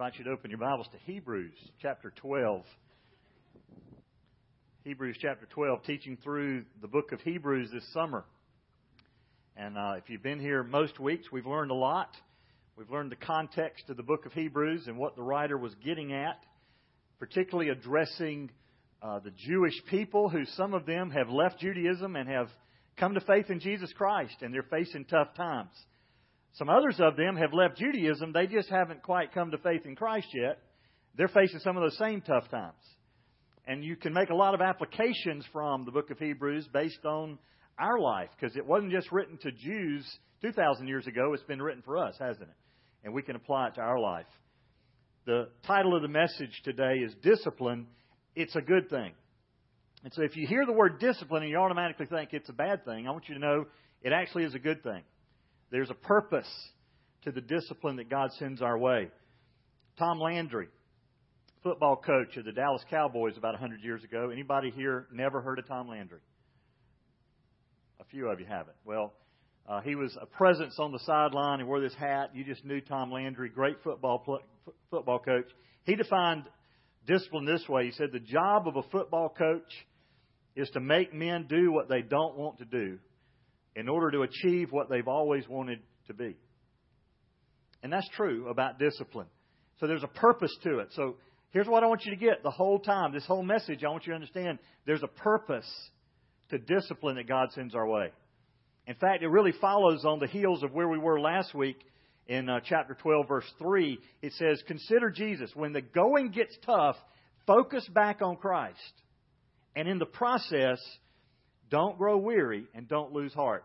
invite you to open your Bibles to Hebrews chapter 12. Hebrews chapter 12, teaching through the book of Hebrews this summer. And uh, if you've been here most weeks, we've learned a lot. We've learned the context of the book of Hebrews and what the writer was getting at, particularly addressing uh, the Jewish people who some of them have left Judaism and have come to faith in Jesus Christ, and they're facing tough times. Some others of them have left Judaism. They just haven't quite come to faith in Christ yet. They're facing some of those same tough times. And you can make a lot of applications from the book of Hebrews based on our life because it wasn't just written to Jews 2,000 years ago. It's been written for us, hasn't it? And we can apply it to our life. The title of the message today is Discipline. It's a good thing. And so if you hear the word discipline and you automatically think it's a bad thing, I want you to know it actually is a good thing. There's a purpose to the discipline that God sends our way. Tom Landry, football coach of the Dallas Cowboys about 100 years ago. Anybody here never heard of Tom Landry? A few of you haven't. Well, uh, he was a presence on the sideline. He wore this hat. You just knew Tom Landry, great football pl- football coach. He defined discipline this way. He said the job of a football coach is to make men do what they don't want to do in order to achieve what they've always wanted to be. And that's true about discipline. So there's a purpose to it. So here's what I want you to get the whole time, this whole message, I want you to understand there's a purpose to discipline that God sends our way. In fact, it really follows on the heels of where we were last week in uh, chapter 12, verse 3. It says, Consider Jesus. When the going gets tough, focus back on Christ. And in the process, don't grow weary and don't lose heart.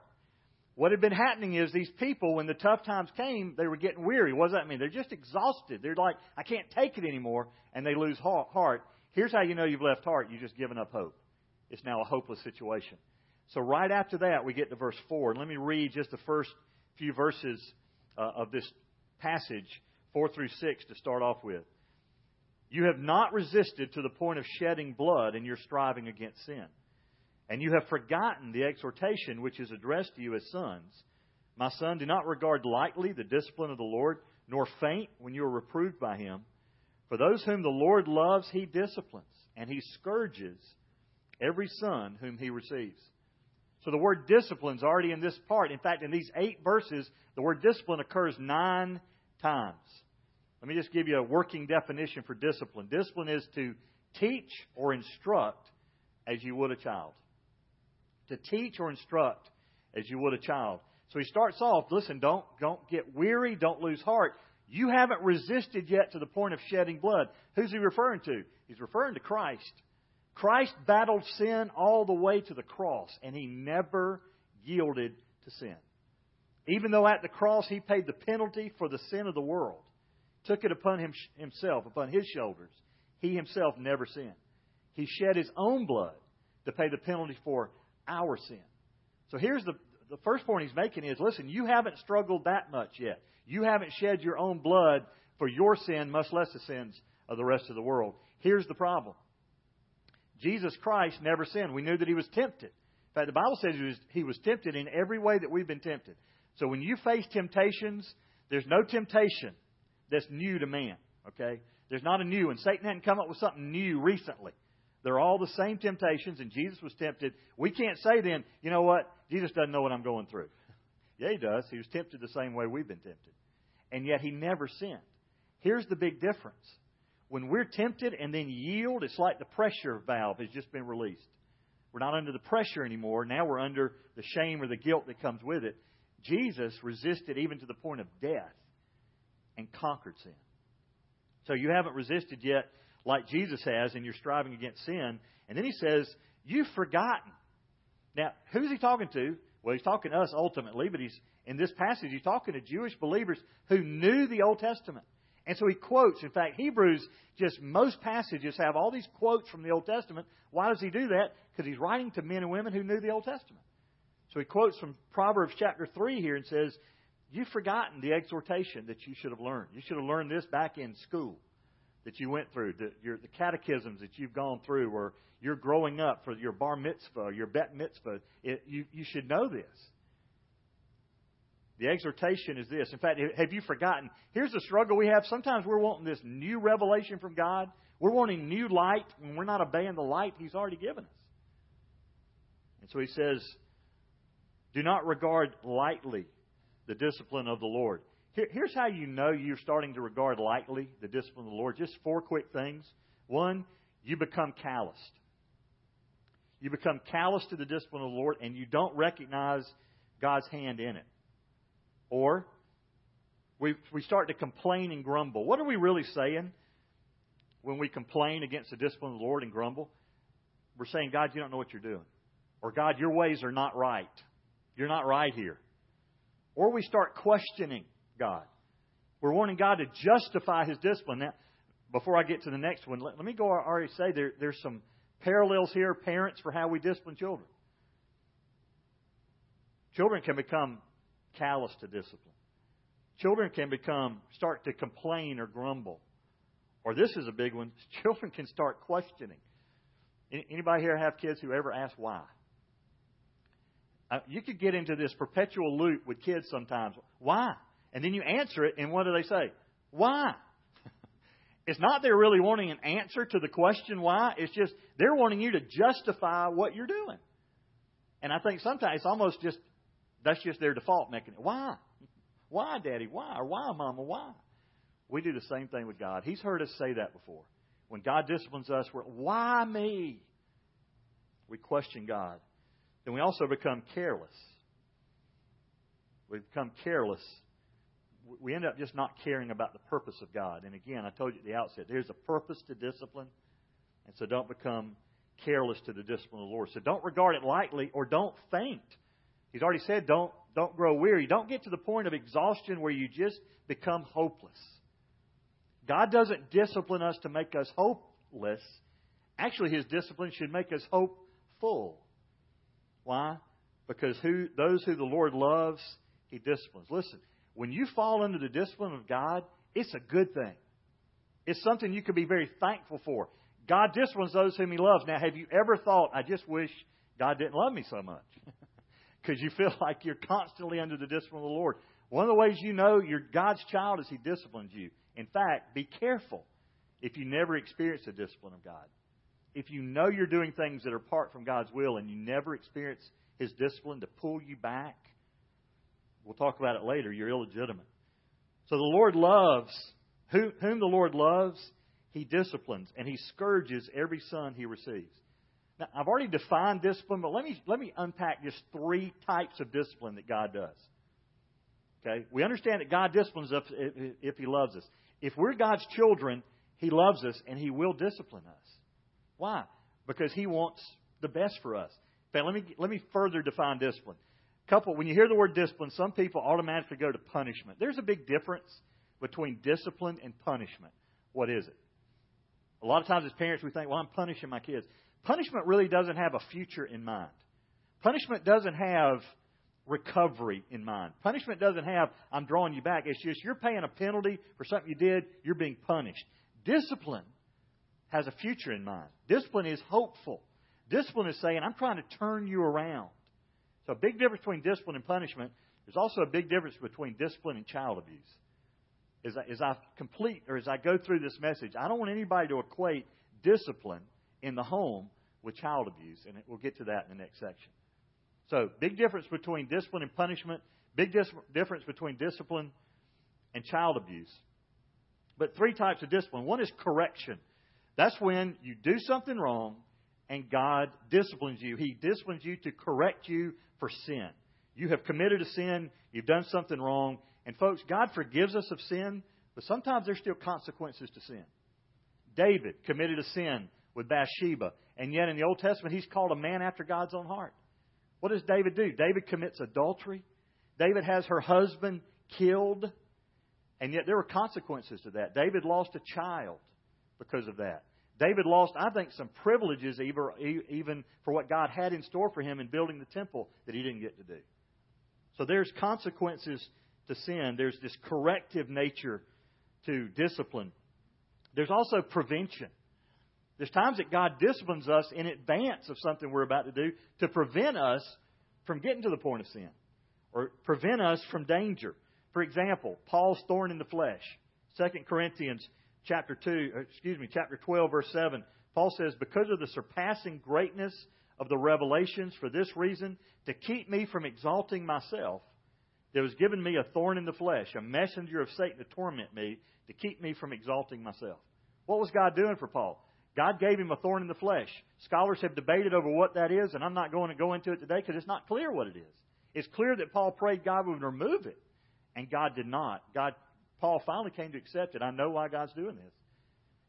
What had been happening is these people, when the tough times came, they were getting weary. What does that mean? They're just exhausted. They're like, I can't take it anymore, and they lose heart. Here's how you know you've left heart. You've just given up hope. It's now a hopeless situation. So right after that, we get to verse 4. And let me read just the first few verses uh, of this passage, 4 through 6, to start off with. You have not resisted to the point of shedding blood in your striving against sin. And you have forgotten the exhortation which is addressed to you as sons. My son, do not regard lightly the discipline of the Lord, nor faint when you are reproved by him. For those whom the Lord loves, he disciplines, and he scourges every son whom he receives. So the word discipline is already in this part. In fact, in these eight verses, the word discipline occurs nine times. Let me just give you a working definition for discipline. Discipline is to teach or instruct as you would a child to teach or instruct as you would a child. So he starts off, listen, don't, don't get weary, don't lose heart. You haven't resisted yet to the point of shedding blood. Who's he referring to? He's referring to Christ. Christ battled sin all the way to the cross, and he never yielded to sin. Even though at the cross he paid the penalty for the sin of the world, took it upon him, himself, upon his shoulders, he himself never sinned. He shed his own blood to pay the penalty for our sin. So here's the, the first point he's making is listen, you haven't struggled that much yet. You haven't shed your own blood for your sin, much less the sins of the rest of the world. Here's the problem Jesus Christ never sinned. We knew that he was tempted. In fact, the Bible says he was, he was tempted in every way that we've been tempted. So when you face temptations, there's no temptation that's new to man. Okay? There's not a new, and Satan hadn't come up with something new recently. They're all the same temptations, and Jesus was tempted. We can't say then, you know what? Jesus doesn't know what I'm going through. yeah, he does. He was tempted the same way we've been tempted. And yet he never sinned. Here's the big difference. When we're tempted and then yield, it's like the pressure valve has just been released. We're not under the pressure anymore. Now we're under the shame or the guilt that comes with it. Jesus resisted even to the point of death and conquered sin. So you haven't resisted yet like Jesus has and you're striving against sin. And then he says, You've forgotten. Now, who's he talking to? Well, he's talking to us ultimately, but he's in this passage, he's talking to Jewish believers who knew the Old Testament. And so he quotes, in fact, Hebrews, just most passages have all these quotes from the Old Testament. Why does he do that? Because he's writing to men and women who knew the Old Testament. So he quotes from Proverbs chapter 3 here and says, You've forgotten the exhortation that you should have learned. You should have learned this back in school that you went through, the, your, the catechisms that you've gone through, or you're growing up for your bar mitzvah, your bet mitzvah, it, you, you should know this. The exhortation is this. In fact, have you forgotten? Here's the struggle we have. Sometimes we're wanting this new revelation from God. We're wanting new light, and we're not obeying the light He's already given us. And so He says, Do not regard lightly the discipline of the Lord. Here, here's how you know you're starting to regard lightly the discipline of the Lord. Just four quick things. One, you become calloused. You become callous to the discipline of the Lord, and you don't recognize God's hand in it. Or we, we start to complain and grumble. What are we really saying when we complain against the discipline of the Lord and grumble? We're saying, God, you don't know what you're doing. Or, God, your ways are not right. You're not right here. Or we start questioning God. We're wanting God to justify His discipline. Now, before I get to the next one, let, let me go I already say there, there's some parallels here, parents, for how we discipline children. Children can become callous to discipline. Children can become, start to complain or grumble. Or this is a big one, children can start questioning. Anybody here have kids who ever ask why? Uh, you could get into this perpetual loop with kids sometimes. Why? And then you answer it, and what do they say? Why? it's not they're really wanting an answer to the question why. It's just they're wanting you to justify what you're doing. And I think sometimes it's almost just that's just their default mechanism. Why? Why, Daddy? Why? Or why, Mama? Why? We do the same thing with God. He's heard us say that before. When God disciplines us, we're, why me? We question God. Then we also become careless. We become careless. We end up just not caring about the purpose of God. And again, I told you at the outset, there's a purpose to discipline. And so don't become careless to the discipline of the Lord. So don't regard it lightly or don't faint. He's already said don't, don't grow weary. Don't get to the point of exhaustion where you just become hopeless. God doesn't discipline us to make us hopeless. Actually, His discipline should make us hopeful. Why? Because who, those who the Lord loves, He disciplines. Listen, when you fall under the discipline of God, it's a good thing. It's something you can be very thankful for. God disciplines those whom He loves. Now, have you ever thought, I just wish God didn't love me so much? Because you feel like you're constantly under the discipline of the Lord. One of the ways you know you're God's child is He disciplines you. In fact, be careful if you never experience the discipline of God. If you know you're doing things that are apart from God's will and you never experience His discipline to pull you back, we'll talk about it later, you're illegitimate. So the Lord loves, whom the Lord loves, He disciplines, and He scourges every son He receives. Now, I've already defined discipline, but let me, let me unpack just three types of discipline that God does. Okay? We understand that God disciplines us if, if He loves us. If we're God's children, He loves us and He will discipline us. Why? Because He wants the best for us. Let me, let me further define discipline. Couple, when you hear the word discipline, some people automatically go to punishment. There's a big difference between discipline and punishment. What is it? A lot of times as parents, we think, well, I'm punishing my kids. Punishment really doesn't have a future in mind. Punishment doesn't have recovery in mind. Punishment doesn't have, I'm drawing you back. It's just you're paying a penalty for something you did, you're being punished. Discipline has a future in mind. Discipline is hopeful. Discipline is saying, I'm trying to turn you around. So, a big difference between discipline and punishment. There's also a big difference between discipline and child abuse. As I, as I complete or as I go through this message, I don't want anybody to equate discipline in the home with child abuse, and we'll get to that in the next section. So, big difference between discipline and punishment, big dis- difference between discipline and child abuse. But three types of discipline. One is correction. That's when you do something wrong and God disciplines you. He disciplines you to correct you for sin. You have committed a sin, you've done something wrong, and folks, God forgives us of sin, but sometimes there's still consequences to sin. David committed a sin with Bathsheba. And yet in the Old Testament, he's called a man after God's own heart. What does David do? David commits adultery. David has her husband killed. And yet there were consequences to that. David lost a child because of that. David lost, I think, some privileges even for what God had in store for him in building the temple that he didn't get to do. So there's consequences to sin. There's this corrective nature to discipline. There's also prevention. There's times that God disciplines us in advance of something we're about to do to prevent us from getting to the point of sin. or prevent us from danger. For example, Paul's thorn in the flesh. 2 Corinthians chapter 2, uh, excuse me, chapter 12 verse 7. Paul says, "Because of the surpassing greatness of the revelations for this reason, to keep me from exalting myself, there was given me a thorn in the flesh, a messenger of Satan to torment me, to keep me from exalting myself." What was God doing for Paul? God gave him a thorn in the flesh. Scholars have debated over what that is, and I'm not going to go into it today because it's not clear what it is. It's clear that Paul prayed God would remove it, and God did not. God, Paul finally came to accept it. I know why God's doing this.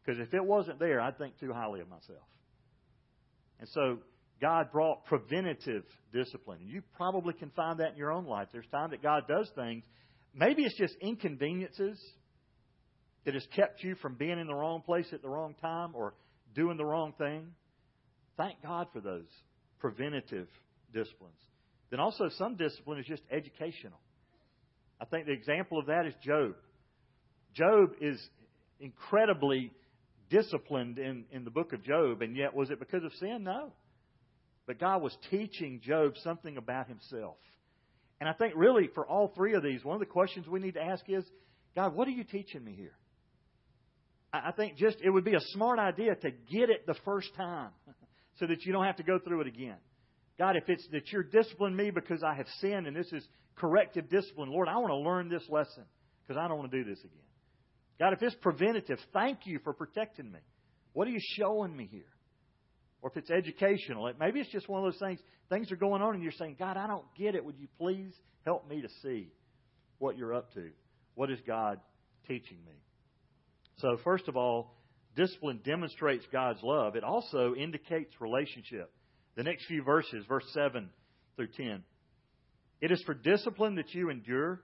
Because if it wasn't there, I'd think too highly of myself. And so God brought preventative discipline. And you probably can find that in your own life. There's times that God does things. Maybe it's just inconveniences that has kept you from being in the wrong place at the wrong time or doing the wrong thing. Thank God for those preventative disciplines. Then also, some discipline is just educational. I think the example of that is Job. Job is incredibly disciplined in, in the book of Job, and yet was it because of sin? No. But God was teaching Job something about himself. And I think really for all three of these, one of the questions we need to ask is, God, what are you teaching me here? I think just it would be a smart idea to get it the first time so that you don't have to go through it again. God, if it's that you're disciplining me because I have sinned and this is corrective discipline, Lord, I want to learn this lesson because I don't want to do this again. God, if it's preventative, thank you for protecting me. What are you showing me here? Or if it's educational, maybe it's just one of those things, things are going on and you're saying, God, I don't get it. Would you please help me to see what you're up to? What is God teaching me? So, first of all, discipline demonstrates God's love. It also indicates relationship. The next few verses, verse 7 through 10. It is for discipline that you endure.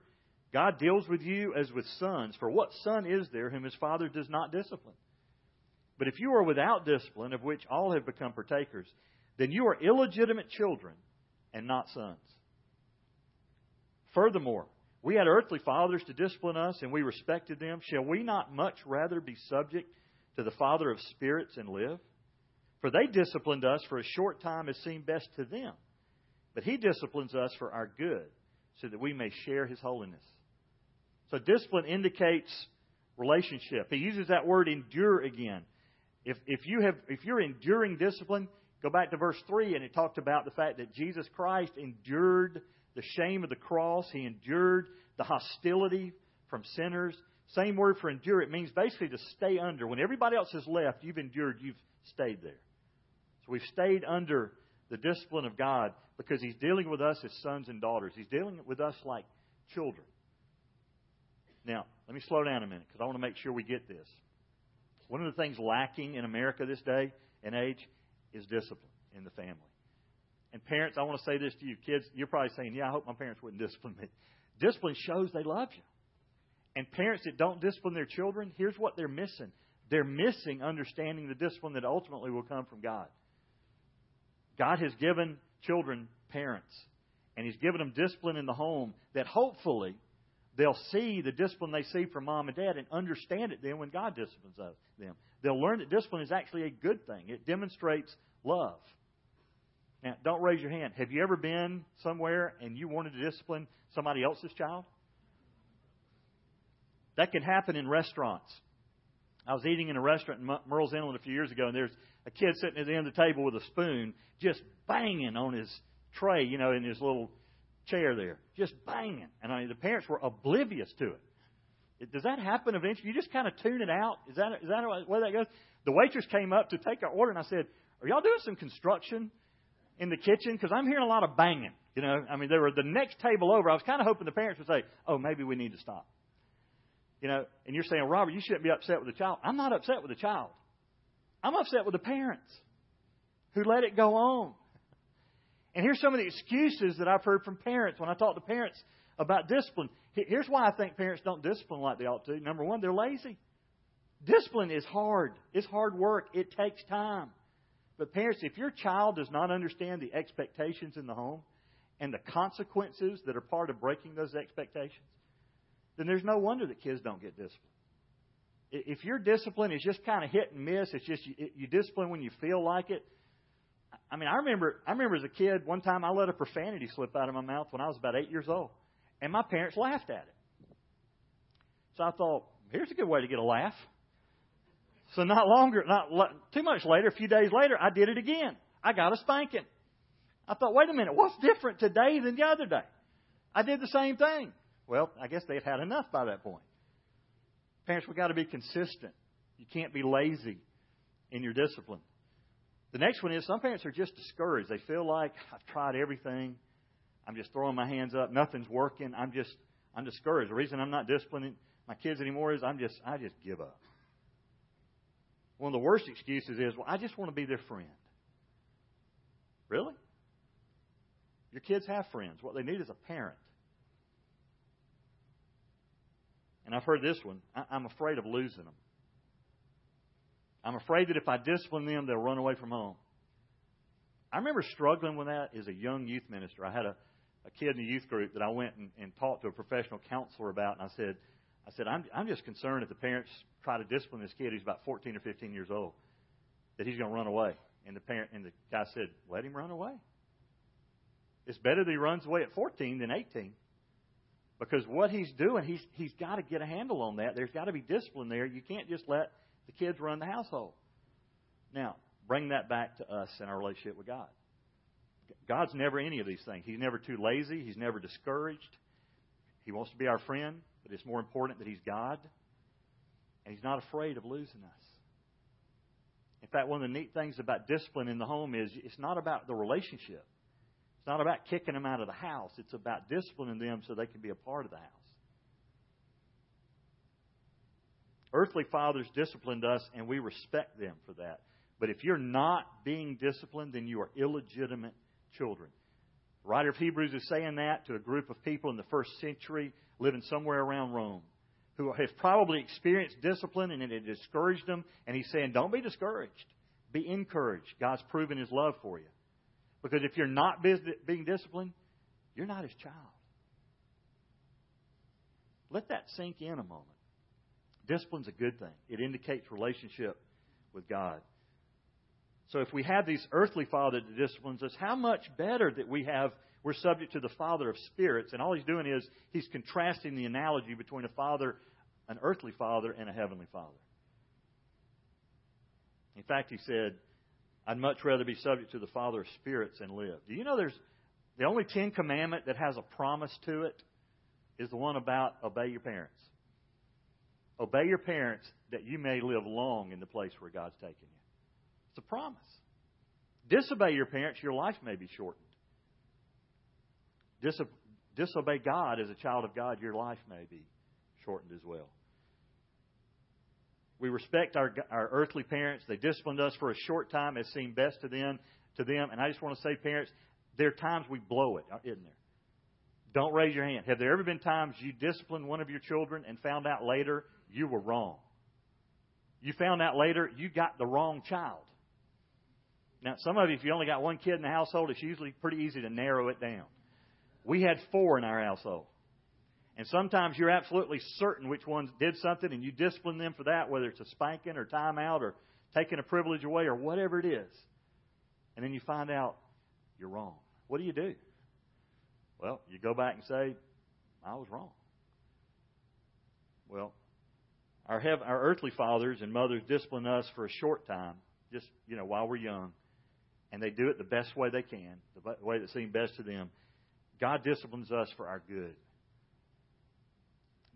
God deals with you as with sons. For what son is there whom his father does not discipline? But if you are without discipline, of which all have become partakers, then you are illegitimate children and not sons. Furthermore, we had earthly fathers to discipline us, and we respected them. Shall we not much rather be subject to the Father of spirits and live? For they disciplined us for a short time as seemed best to them. But He disciplines us for our good, so that we may share His holiness. So discipline indicates relationship. He uses that word endure again. If, if, you have, if you're enduring discipline, go back to verse 3, and it talked about the fact that Jesus Christ endured the shame of the cross. He endured the hostility from sinners. Same word for endure. It means basically to stay under. When everybody else has left, you've endured, you've stayed there. So we've stayed under the discipline of God because He's dealing with us as sons and daughters. He's dealing with us like children. Now, let me slow down a minute because I want to make sure we get this. One of the things lacking in America this day and age is discipline in the family. And parents, I want to say this to you. Kids, you're probably saying, yeah, I hope my parents wouldn't discipline me. Discipline shows they love you. And parents that don't discipline their children, here's what they're missing. They're missing understanding the discipline that ultimately will come from God. God has given children parents, and He's given them discipline in the home that hopefully they'll see the discipline they see from mom and dad and understand it then when God disciplines them. They'll learn that discipline is actually a good thing, it demonstrates love. Now, don't raise your hand. Have you ever been somewhere and you wanted to discipline somebody else's child? That can happen in restaurants. I was eating in a restaurant in Murrells Inlet a few years ago, and there's a kid sitting at the end of the table with a spoon, just banging on his tray, you know, in his little chair there, just banging. And I mean, the parents were oblivious to it. Does that happen eventually? You just kind of tune it out. Is that is that way that goes? The waitress came up to take our order, and I said, "Are y'all doing some construction?" in the kitchen? Because I'm hearing a lot of banging. You know, I mean, they were the next table over. I was kind of hoping the parents would say, "Oh, maybe we need to stop." You know, and you're saying, Robert, you shouldn't be upset with the child. I'm not upset with the child. I'm upset with the parents who let it go on. And here's some of the excuses that I've heard from parents when I talk to parents about discipline. Here's why I think parents don't discipline like they ought to. Number one, they're lazy. Discipline is hard. It's hard work. It takes time. But parents, if your child does not understand the expectations in the home and the consequences that are part of breaking those expectations, then there's no wonder that kids don't get disciplined. If your discipline is just kind of hit and miss, it's just you, you discipline when you feel like it, I mean, I remember, I remember as a kid, one time I let a profanity slip out of my mouth when I was about eight years old, and my parents laughed at it. So I thought, here's a good way to get a laugh. So not longer, not too much later, a few days later, I did it again. I got a spanking. I thought, wait a minute, what's different today than the other day? I did the same thing. Well, I guess they had had enough by that point. Parents, we've got to be consistent. You can't be lazy in your discipline. The next one is some parents are just discouraged. They feel like I've tried everything. I'm just throwing my hands up. Nothing's working. I'm just I'm discouraged. The reason I'm not disciplining my kids anymore is I'm just I just give up. One of the worst excuses is, well, I just want to be their friend. Really? Your kids have friends. What they need is a parent. And I've heard this one. I'm afraid of losing them. I'm afraid that if I discipline them, they'll run away from home. I remember struggling with that as a young youth minister. I had a, a kid in the youth group that I went and, and talked to a professional counselor about, and I said, I said, I'm, I'm just concerned if the parents try to discipline this kid who's about 14 or 15 years old, that he's going to run away. And the parent and the guy said, let him run away. It's better that he runs away at 14 than 18. Because what he's doing, he's, he's got to get a handle on that. There's got to be discipline there. You can't just let the kids run the household. Now, bring that back to us and our relationship with God. God's never any of these things. He's never too lazy. He's never discouraged. He wants to be our friend, but it's more important that He's God. And He's not afraid of losing us. In fact, one of the neat things about discipline in the home is it's not about the relationship. It's not about kicking them out of the house. It's about disciplining them so they can be a part of the house. Earthly fathers disciplined us, and we respect them for that. But if you're not being disciplined, then you are illegitimate children. The writer of Hebrews is saying that to a group of people in the first century living somewhere around Rome who have probably experienced discipline and it had discouraged them. And he's saying, don't be discouraged. Be encouraged. God's proven his love for you. Because if you're not being disciplined, you're not his child. Let that sink in a moment. Discipline's a good thing. It indicates relationship with God. So if we have these earthly father that disciplines us, how much better that we have we're subject to the father of spirits, and all he's doing is he's contrasting the analogy between a father, an earthly father, and a heavenly father. In fact, he said, I'd much rather be subject to the Father of spirits and live. Do you know there's the only Ten Commandment that has a promise to it is the one about obey your parents. Obey your parents that you may live long in the place where God's taken you. It's a promise. Disobey your parents, your life may be shortened. Diso- disobey God as a child of God, your life may be shortened as well. We respect our, our earthly parents. They disciplined us for a short time as seemed best to them. To them, and I just want to say, parents, there are times we blow it, uh, isn't there? Don't raise your hand. Have there ever been times you disciplined one of your children and found out later you were wrong? You found out later you got the wrong child. Now, some of you, if you only got one kid in the household, it's usually pretty easy to narrow it down. We had four in our household. And sometimes you're absolutely certain which ones did something and you discipline them for that, whether it's a spanking or timeout or taking a privilege away or whatever it is. And then you find out you're wrong. What do you do? Well, you go back and say, I was wrong. Well, our, our earthly fathers and mothers discipline us for a short time, just, you know, while we're young. And they do it the best way they can, the way that seems best to them. God disciplines us for our good,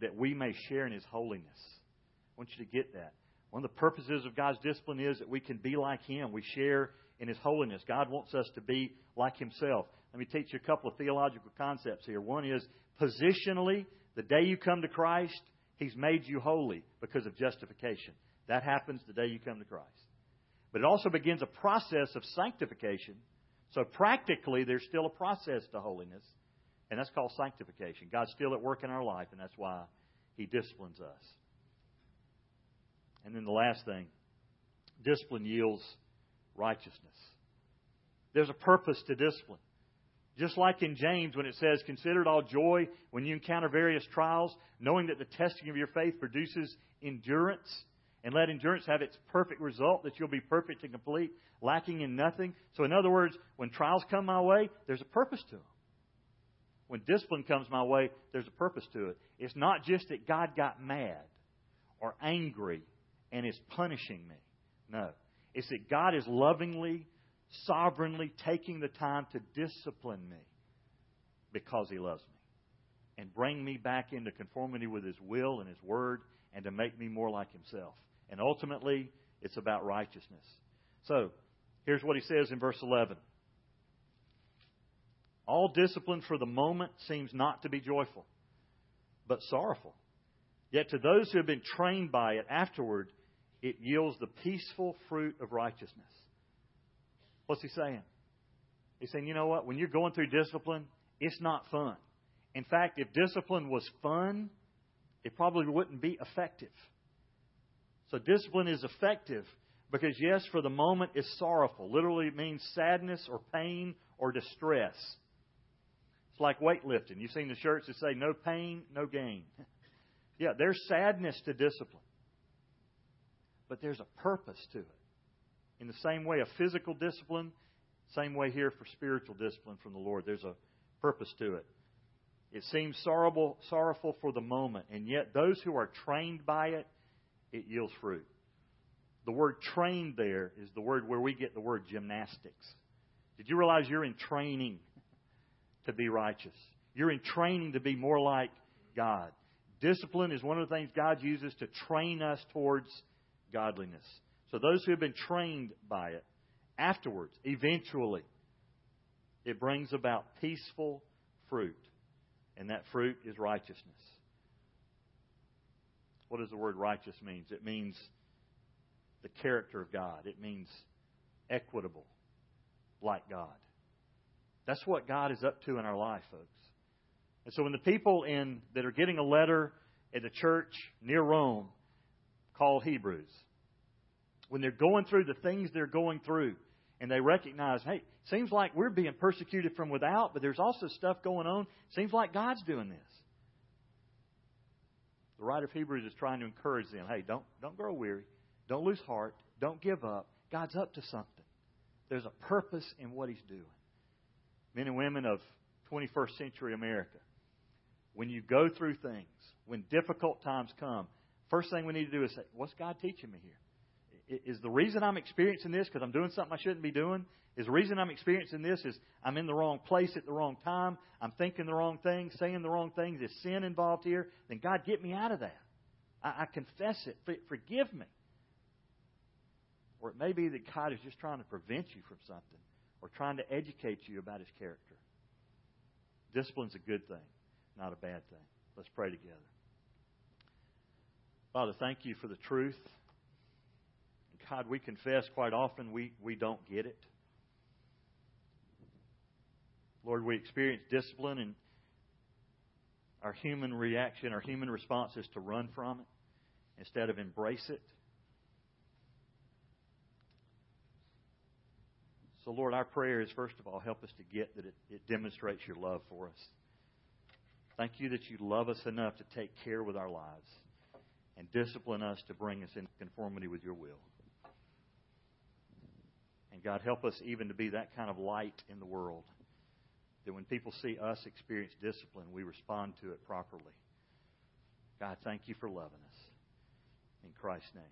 that we may share in His holiness. I want you to get that. One of the purposes of God's discipline is that we can be like Him. We share in His holiness. God wants us to be like Himself. Let me teach you a couple of theological concepts here. One is positionally, the day you come to Christ, He's made you holy because of justification. That happens the day you come to Christ. But it also begins a process of sanctification. So practically, there's still a process to holiness, and that's called sanctification. God's still at work in our life, and that's why He disciplines us. And then the last thing discipline yields righteousness. There's a purpose to discipline. Just like in James, when it says, Consider it all joy when you encounter various trials, knowing that the testing of your faith produces endurance. and let endurance have its perfect result, that you'll be perfect and complete, lacking in nothing. So, in other words, when trials come my way, there's a purpose to them. When discipline comes my way, there's a purpose to it. It's not just that God got mad or angry and is punishing me. No. It's that God is lovingly, sovereignly taking the time to discipline me because He loves me and bring me back into conformity with His will and His Word and to make me more like Himself. And ultimately, it's about righteousness. So, here's what He says in verse 11 All discipline for the moment seems not to be joyful, but sorrowful. Yet to those who have been trained by it afterward, it yields the peaceful fruit of righteousness. What's he saying? He's saying, you know what? When you're going through discipline, it's not fun. In fact, if discipline was fun, it probably wouldn't be effective. So discipline is effective because, yes, for the moment it's sorrowful. Literally, it means sadness or pain or distress. It's like weightlifting. You've seen the shirts that say, no pain, no gain. yeah, there's sadness to discipline. But there's a purpose to it. In the same way, a physical discipline, same way here for spiritual discipline from the Lord. There's a purpose to it. It seems sorrowful, sorrowful for the moment, and yet those who are trained by it, it yields fruit. The word trained there is the word where we get the word gymnastics. Did you realize you're in training to be righteous? You're in training to be more like God. Discipline is one of the things God uses to train us towards godliness. So those who have been trained by it, afterwards, eventually, it brings about peaceful fruit. And that fruit is righteousness. What does the word righteous mean? It means the character of God. It means equitable, like God. That's what God is up to in our life, folks. And so when the people in that are getting a letter at the church near Rome called Hebrews, when they're going through the things they're going through, and they recognize, hey, seems like we're being persecuted from without, but there's also stuff going on. Seems like God's doing this. The writer of Hebrews is trying to encourage them, hey, don't don't grow weary, don't lose heart, don't give up. God's up to something. There's a purpose in what He's doing. Men and women of 21st century America, when you go through things, when difficult times come, first thing we need to do is say, what's God teaching me here? Is the reason I'm experiencing this because I'm doing something I shouldn't be doing? Is the reason I'm experiencing this is I'm in the wrong place at the wrong time? I'm thinking the wrong things, saying the wrong things? Is sin involved here? Then God, get me out of that. I, I confess it. forgive me. Or it may be that God is just trying to prevent you from something or trying to educate you about His character. Discipline's a good thing, not a bad thing. Let's pray together. Father, thank you for the truth. God, we confess quite often we, we don't get it. Lord, we experience discipline and our human reaction, our human response is to run from it instead of embrace it. So, Lord, our prayer is first of all, help us to get that it, it demonstrates your love for us. Thank you that you love us enough to take care with our lives and discipline us to bring us in conformity with your will. God, help us even to be that kind of light in the world. That when people see us experience discipline, we respond to it properly. God, thank you for loving us. In Christ's name.